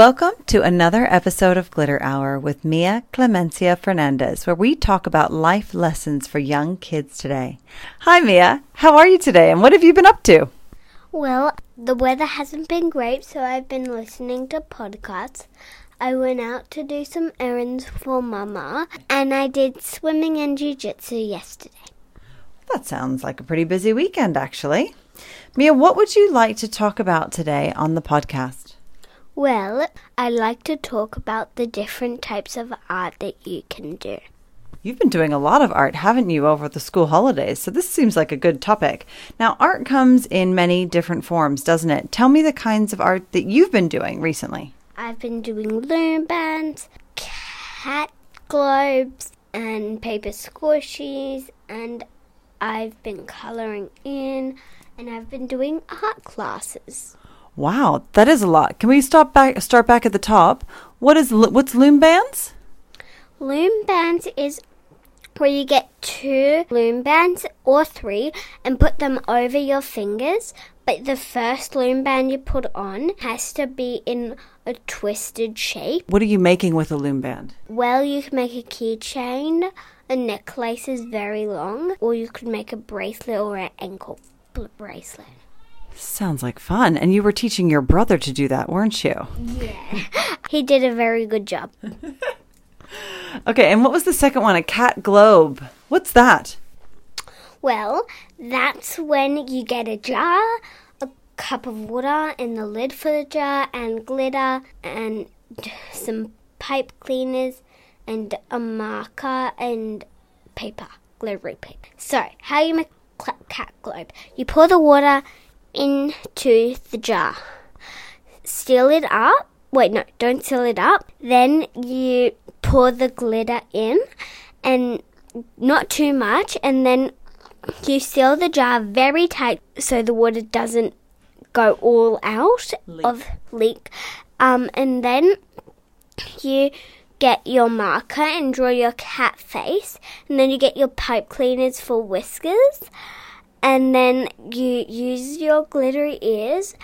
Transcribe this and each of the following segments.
Welcome to another episode of Glitter Hour with Mia Clemencia Fernandez, where we talk about life lessons for young kids today. Hi, Mia. How are you today, and what have you been up to? Well, the weather hasn't been great, so I've been listening to podcasts. I went out to do some errands for Mama, and I did swimming and jiu-jitsu yesterday. That sounds like a pretty busy weekend, actually. Mia, what would you like to talk about today on the podcast? Well, I'd like to talk about the different types of art that you can do. You've been doing a lot of art, haven't you, over the school holidays? So this seems like a good topic. Now, art comes in many different forms, doesn't it? Tell me the kinds of art that you've been doing recently. I've been doing loom bands, cat globes, and paper squishies, and I've been coloring in, and I've been doing art classes. Wow, that is a lot. Can we stop back start back at the top? What is what's loom bands? Loom bands is where you get two loom bands or three and put them over your fingers. But the first loom band you put on has to be in a twisted shape. What are you making with a loom band? Well, you can make a keychain. A necklace is very long, or you could make a bracelet or an ankle bracelet. Sounds like fun. And you were teaching your brother to do that, weren't you? Yeah. he did a very good job. Okay, and what was the second one? A cat globe. What's that? Well, that's when you get a jar, a cup of water, and the lid for the jar, and glitter, and some pipe cleaners, and a marker, and paper, glittery paper. So, how you make cat globe? You pour the water into the jar, seal it up. Wait, no, don't seal it up. Then you pour the glitter in, and not too much, and then you seal the jar very tight so the water doesn't go all out of leak. Um, and then you get your marker and draw your cat face, and then you get your pipe cleaners for whiskers, and then you use your glittery ears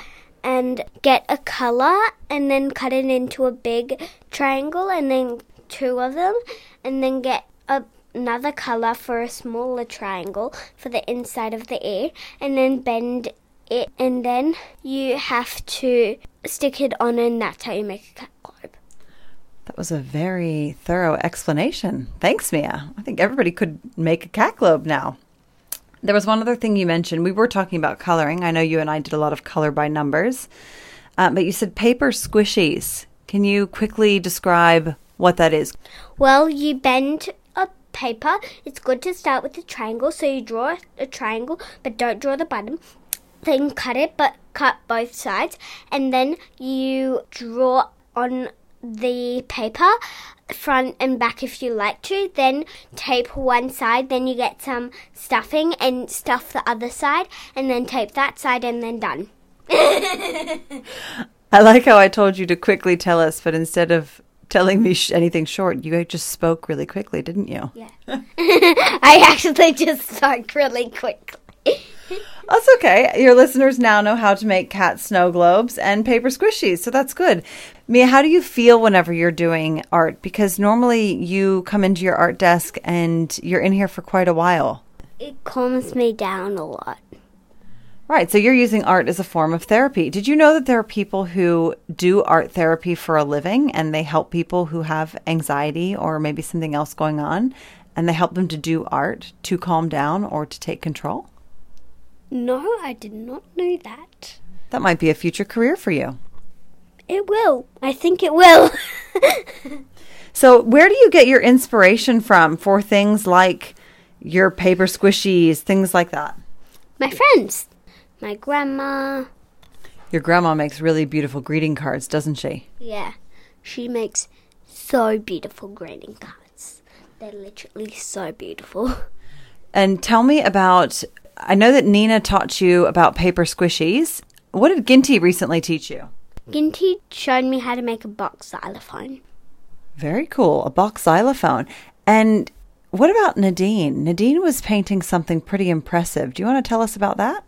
and get a color and then cut it into a big triangle and then two of them and then get a, another color for a smaller triangle for the inside of the ear and then bend it and then you have to stick it on and that's how you make a cat globe. That was a very thorough explanation. Thanks, Mia. I think everybody could make a cat globe now. There was one other thing you mentioned. We were talking about coloring. I know you and I did a lot of color by numbers, uh, but you said paper squishies. Can you quickly describe what that is? Well, you bend a paper. It's good to start with a triangle, so you draw a triangle, but don't draw the bottom. Then cut it, but cut both sides, and then you draw on the paper front and back if you like to then tape one side then you get some stuffing and stuff the other side and then tape that side and then done. I like how I told you to quickly tell us, but instead of telling me sh- anything short, you just spoke really quickly, didn't you? yeah. I actually just spoke really quickly That's okay. Your listeners now know how to make cat snow globes and paper squishies, so that's good. Mia, how do you feel whenever you're doing art? Because normally you come into your art desk and you're in here for quite a while. it calms me down a lot Right, so you're using art as a form of therapy. Did you know that there are people who do art therapy for a living and they help people who have anxiety or maybe something else going on and they help them to do art to calm down or to take control? No i did not know that That might be a future career for you. it will i think it will So, where do you get your inspiration from for things like your paper squishies, things like that? my friends my grandma Your grandma makes really beautiful greeting cards, doesn't she? Yeah, she makes so beautiful greeting cards. They're literally so beautiful. And tell me about I know that Nina taught you about paper squishies. What did Ginty recently teach you? Ginty showed me how to make a box xylophone. Very cool, a box xylophone. And what about Nadine? Nadine was painting something pretty impressive. Do you want to tell us about that?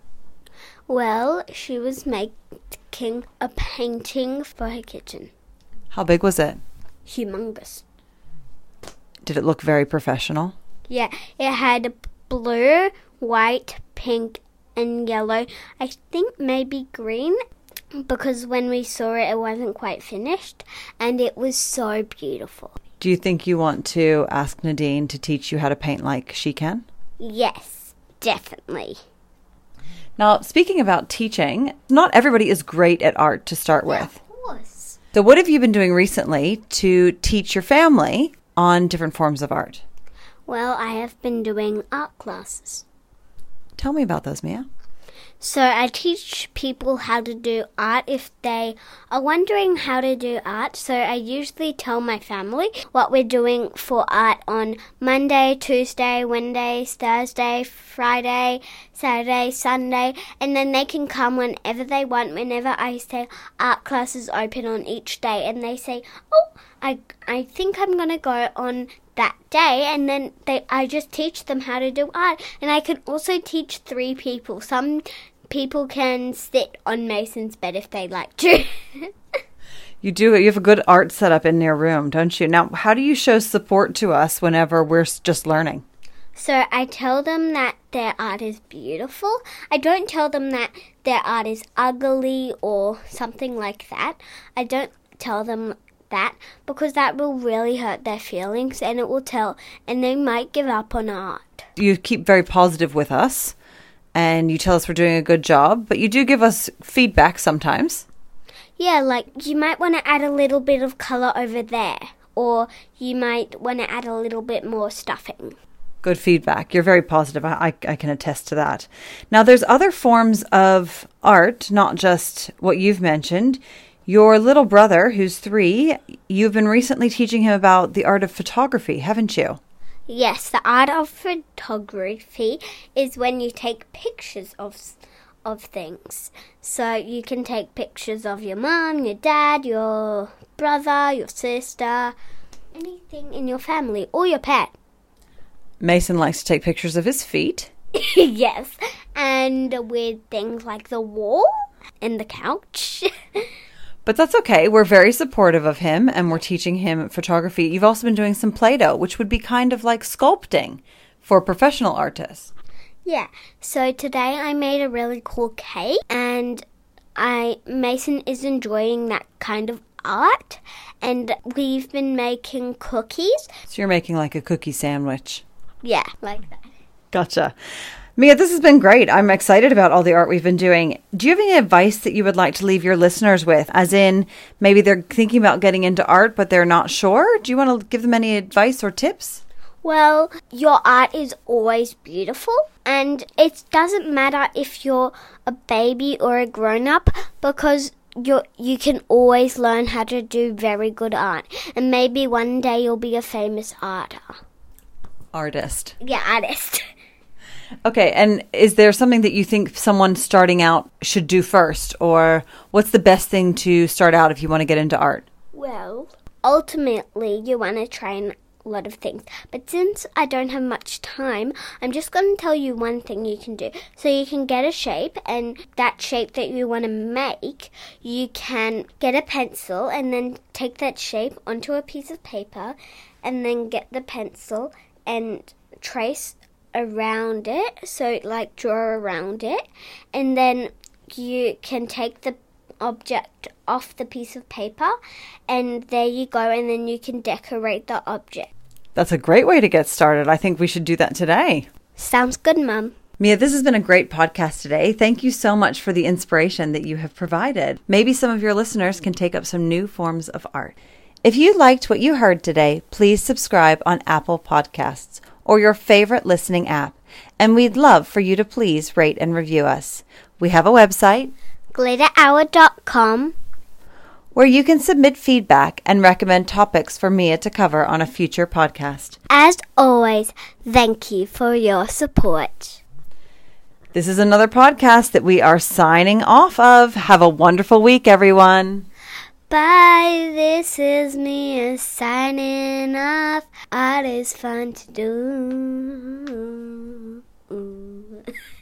Well, she was making a painting for her kitchen. How big was it? Humongous. Did it look very professional? Yeah, it had a blue, white, pink, and yellow. I think maybe green because when we saw it, it wasn't quite finished and it was so beautiful. Do you think you want to ask Nadine to teach you how to paint like she can? Yes, definitely. Now, speaking about teaching, not everybody is great at art to start with. Of course. So, what have you been doing recently to teach your family on different forms of art? Well, I have been doing art classes. Tell me about those, Mia. So I teach people how to do art if they are wondering how to do art. So I usually tell my family what we're doing for art on Monday, Tuesday, Wednesday, Thursday, Friday, Saturday, Sunday, and then they can come whenever they want. Whenever I say art classes open on each day, and they say, "Oh, I I think I'm gonna go on that day and then they I just teach them how to do art and I can also teach three people. Some people can sit on Mason's bed if they like to. You do you have a good art setup in your room, don't you? Now, how do you show support to us whenever we're just learning? so I tell them that their art is beautiful. I don't tell them that their art is ugly or something like that. I don't tell them that because that will really hurt their feelings and it will tell and they might give up on art. You keep very positive with us and you tell us we're doing a good job, but you do give us feedback sometimes. Yeah, like you might want to add a little bit of color over there, or you might want to add a little bit more stuffing. Good feedback. You're very positive. I, I, I can attest to that. Now, there's other forms of art, not just what you've mentioned. Your little brother, who's three, you've been recently teaching him about the art of photography, haven't you? Yes, the art of photography is when you take pictures of of things. So you can take pictures of your mom, your dad, your brother, your sister, anything in your family, or your pet. Mason likes to take pictures of his feet. yes, and with things like the wall and the couch. But that's okay. We're very supportive of him and we're teaching him photography. You've also been doing some Play Doh, which would be kind of like sculpting for professional artists. Yeah. So today I made a really cool cake and I Mason is enjoying that kind of art and we've been making cookies. So you're making like a cookie sandwich. Yeah, like that. Gotcha. Mia, this has been great. I'm excited about all the art we've been doing. Do you have any advice that you would like to leave your listeners with? As in, maybe they're thinking about getting into art, but they're not sure? Do you want to give them any advice or tips? Well, your art is always beautiful and it doesn't matter if you're a baby or a grown up because you you can always learn how to do very good art and maybe one day you'll be a famous artist. Artist. Yeah, artist. Okay, and is there something that you think someone starting out should do first? Or what's the best thing to start out if you want to get into art? Well, ultimately, you want to try a lot of things. But since I don't have much time, I'm just going to tell you one thing you can do. So you can get a shape, and that shape that you want to make, you can get a pencil and then take that shape onto a piece of paper, and then get the pencil and trace around it. So, like, draw around it, and then you can take the object off the piece of paper and there you go and then you can decorate the object. That's a great way to get started. I think we should do that today. Sounds good, Mum. Mia, this has been a great podcast today. Thank you so much for the inspiration that you have provided. Maybe some of your listeners can take up some new forms of art. If you liked what you heard today, please subscribe on Apple Podcasts or your favorite listening app. And we'd love for you to please rate and review us. We have a website Glitterhour.com. where you can submit feedback and recommend topics for Mia to cover on a future podcast. As always, thank you for your support. This is another podcast that we are signing off of. Have a wonderful week, everyone. Bye, this is me signing off. Art is fun to do.